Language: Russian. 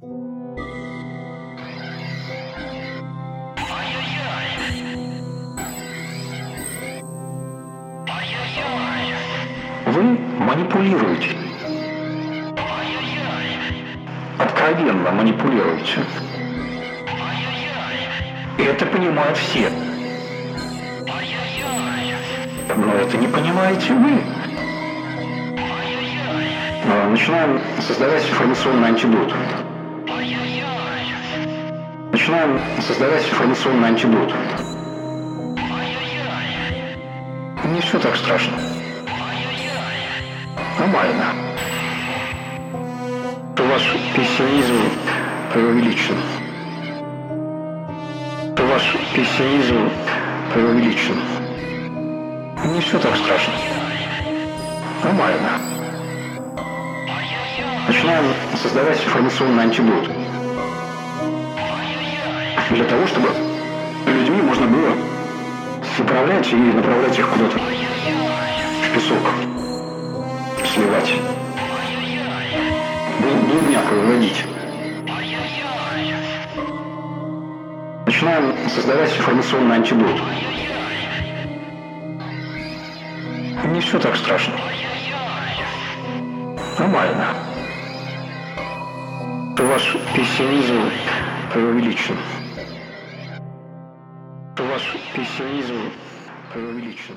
Вы манипулируете. Откровенно манипулируете. И это понимают все. Но это не понимаете вы. Начинаем создавать информационный антидот. Начинаем создавать информационный антидот. Не все так страшно. Нормально. Ваш пессимизм преувеличен. Ваш пессимизм преувеличен. Не все так страшно. Нормально. Начинаем создавать информационный антидот. Для того, чтобы людьми можно было управлять и направлять их куда-то в песок, сливать, блудняк выводить. Начинаем создавать информационный антидот. Не все так страшно. Нормально. Ваш пессимизм преувеличен. Ваш пессимизм преувеличен.